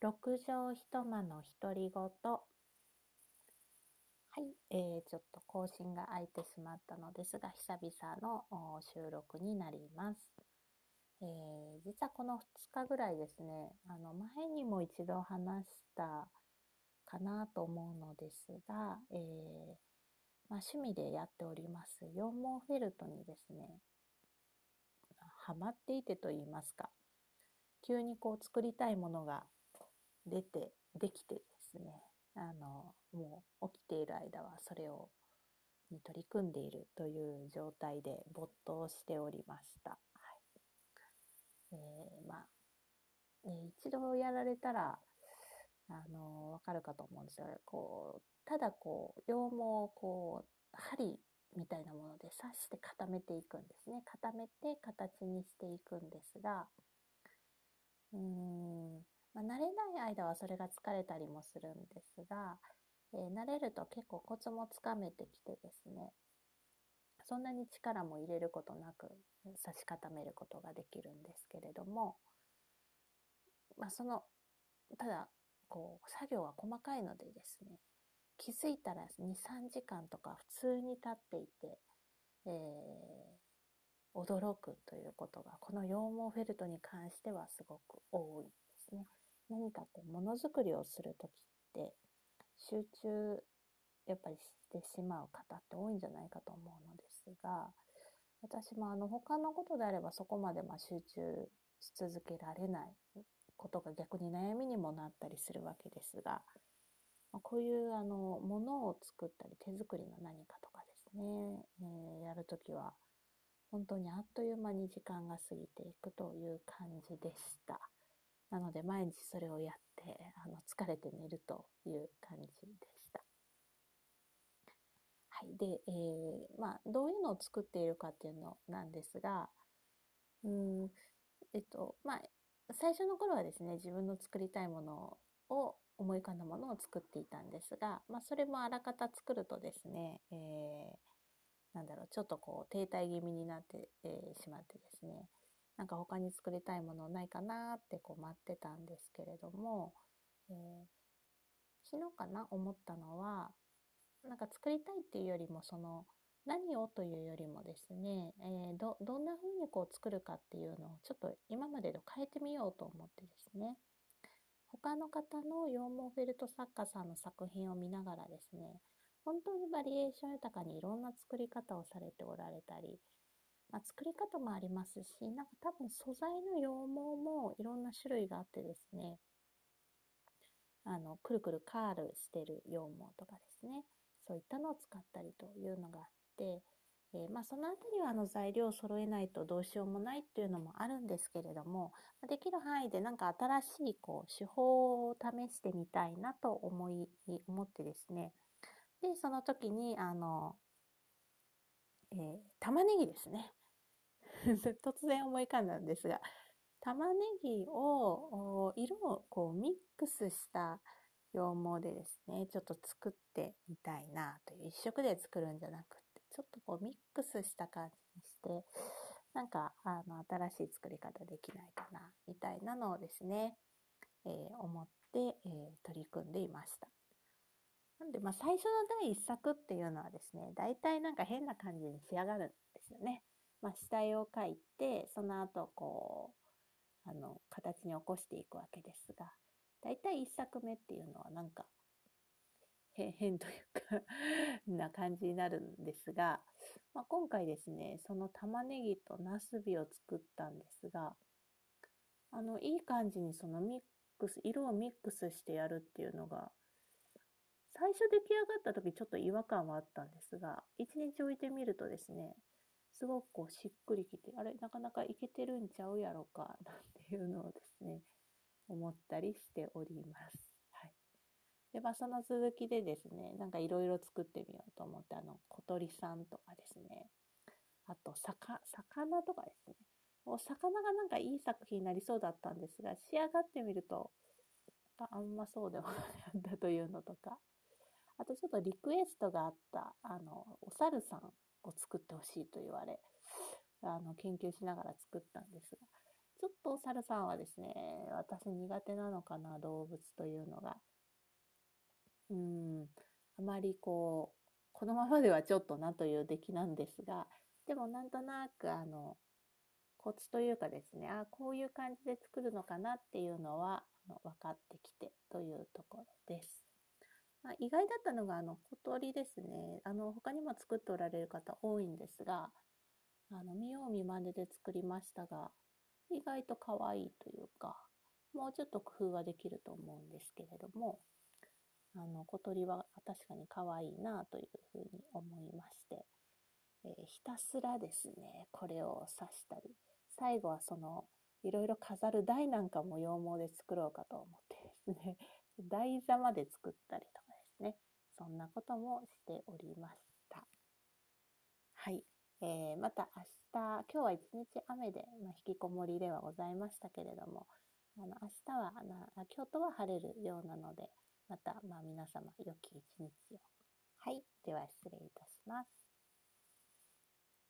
六畳一間の独り言。はい、えー、ちょっと更新が空いてしまったのですが、久々の収録になります。えー、実はこの2日ぐらいですね、あの前にも一度話したかなと思うのですが、えー、まあ、趣味でやっております羊毛フェルトにですね、ハマっていてと言いますか、急にこう作りたいものが出て、できてですね、あの、もう起きている間はそれを、に取り組んでいるという状態で没頭しておりました。はい。えー、まあ、ね、一度やられたら、あの、わかるかと思うんですよ。こう、ただこう、羊毛をこう、針みたいなもので刺して固めていくんですね。固めて形にしていくんですが、うーん、まあ、慣れない間はそれが疲れたりもするんですが、えー、慣れると結構コツもつかめてきてですね、そんなに力も入れることなく差し固めることができるんですけれども、まあ、その、ただ、こう、作業は細かいのでですね、気づいたら2、3時間とか普通に経っていて、えー、驚くということが、この羊毛フェルトに関してはすごく多いですね。何かこう、ものづくりをするときって、集中、やっぱりしてしまう方って多いんじゃないかと思うのですが、私もあの、他のことであればそこまでま集中し続けられないことが逆に悩みにもなったりするわけですが、まこういうあの、ものを作ったり手作りの何かとかですね、えー、やるときは、本当にあっという間に時間が過ぎていくという感じでした。なので毎日それをやって、あの、疲れて寝るという感じでした。はい。で、えー、まあ、どういうのを作っているかっていうのなんですが、うん、えっと、まあ、最初の頃はですね、自分の作りたいものを思い浮かんだものを作っていたんですが、まあ、それもあらかた作るとですね、えー、なんだろう、ちょっとこう停滞気味になって、えー、しまってですね、なんか他に作りたいものないかなってこう待ってたんですけれども、えー、昨日かな思ったのは、なんか作りたいっていうよりもその何をというよりもですね、えー、どどんな風にこう作るかっていうのをちょっと今までと変えてみようと思ってですね。他の方の羊毛フェルト作家さんの作品を見ながらですね、本当にバリエーション豊かにいろんな作り方をされておられたり、まあ、作り方もありますし、なんか多分素材の羊毛もいろんな種類があってですね、あの、くるくるカールしてる羊毛とかですね、そういったのを使ったりというのがあって、えー、まあ、そのあたりはあの材料を揃えないとどうしようもないっていうのもあるんですけれども、できる範囲でなんか新しいこう手法を試してみたいなと思い、思ってですね。で、その時に、あの、えー、玉ねぎですね。突然思い浮かんだんですが、玉ねぎを、色をこうミックスした羊毛でですね、ちょっと作ってみたいなという、一色で作るんじゃなくてちょっとこうミックスした感じにして、なんか、あの、新しい作り方できないかな、みたいなのをですね、えー、思って、えー、取り組んでいました。なんで、まあ、最初の第一作っていうのはですね、大体なんか変な感じに仕上がるんですよね。まあ、下絵を描いて、その後、こう、あの、形に起こしていくわけですが、大体一作目っていうのはなんか、変というか な感じになるんですが、まあ、今回ですね、その玉ねぎとナスビを作ったんですが、あの、いい感じにそのミックス、色をミックスしてやるっていうのが、最初出来上がった時ちょっと違和感はあったんですが、一日置いてみるとですね、すごくこうしっくりきて、あれ、なかなかいけてるんちゃうやろか、なんていうのをですね、思ったりしております。はい。で、まあ、その続きでですね、なんかいろいろ作ってみようと思って、あの、小鳥さんとかですね、あと、魚、魚とかですね、お魚がなんかいい作品になりそうだったんですが、仕上がってみると、あんまそうでもないんだというのとか、あとちょっとリクエストがあった、あの、お猿さんを作ってほしいと言われ、あの、研究しながら作ったんですが、ちょっとお猿さんはですね、私苦手なのかな、動物というのが。うん、あまりこう、このままではちょっとなという出来なんですが、でもなんとなくあの、コツというかですね、あこういう感じで作るのかなっていうのはあの分かってきてというところです。まあ、意外だったのがあの小鳥ですね。あの他にも作っておられる方多いんですが、あの見よう見まねで作りましたが、意外と可愛いというか、もうちょっと工夫はできると思うんですけれども、あの小鳥は確かに可愛いなというふうに思いまして、えー、ひたすらですね、これを刺したり、最後はその、いろいろ飾る台なんかも羊毛で作ろうかと思ってですね、台座まで作ったりとかね、そんなこともしておりました。はい。えー、また明日、今日は一日雨で、まあ、引きこもりではございましたけれども、あの明日はな、京都は晴れるようなので、また、まあ、皆様、良き一日を。はい。では、失礼いたします。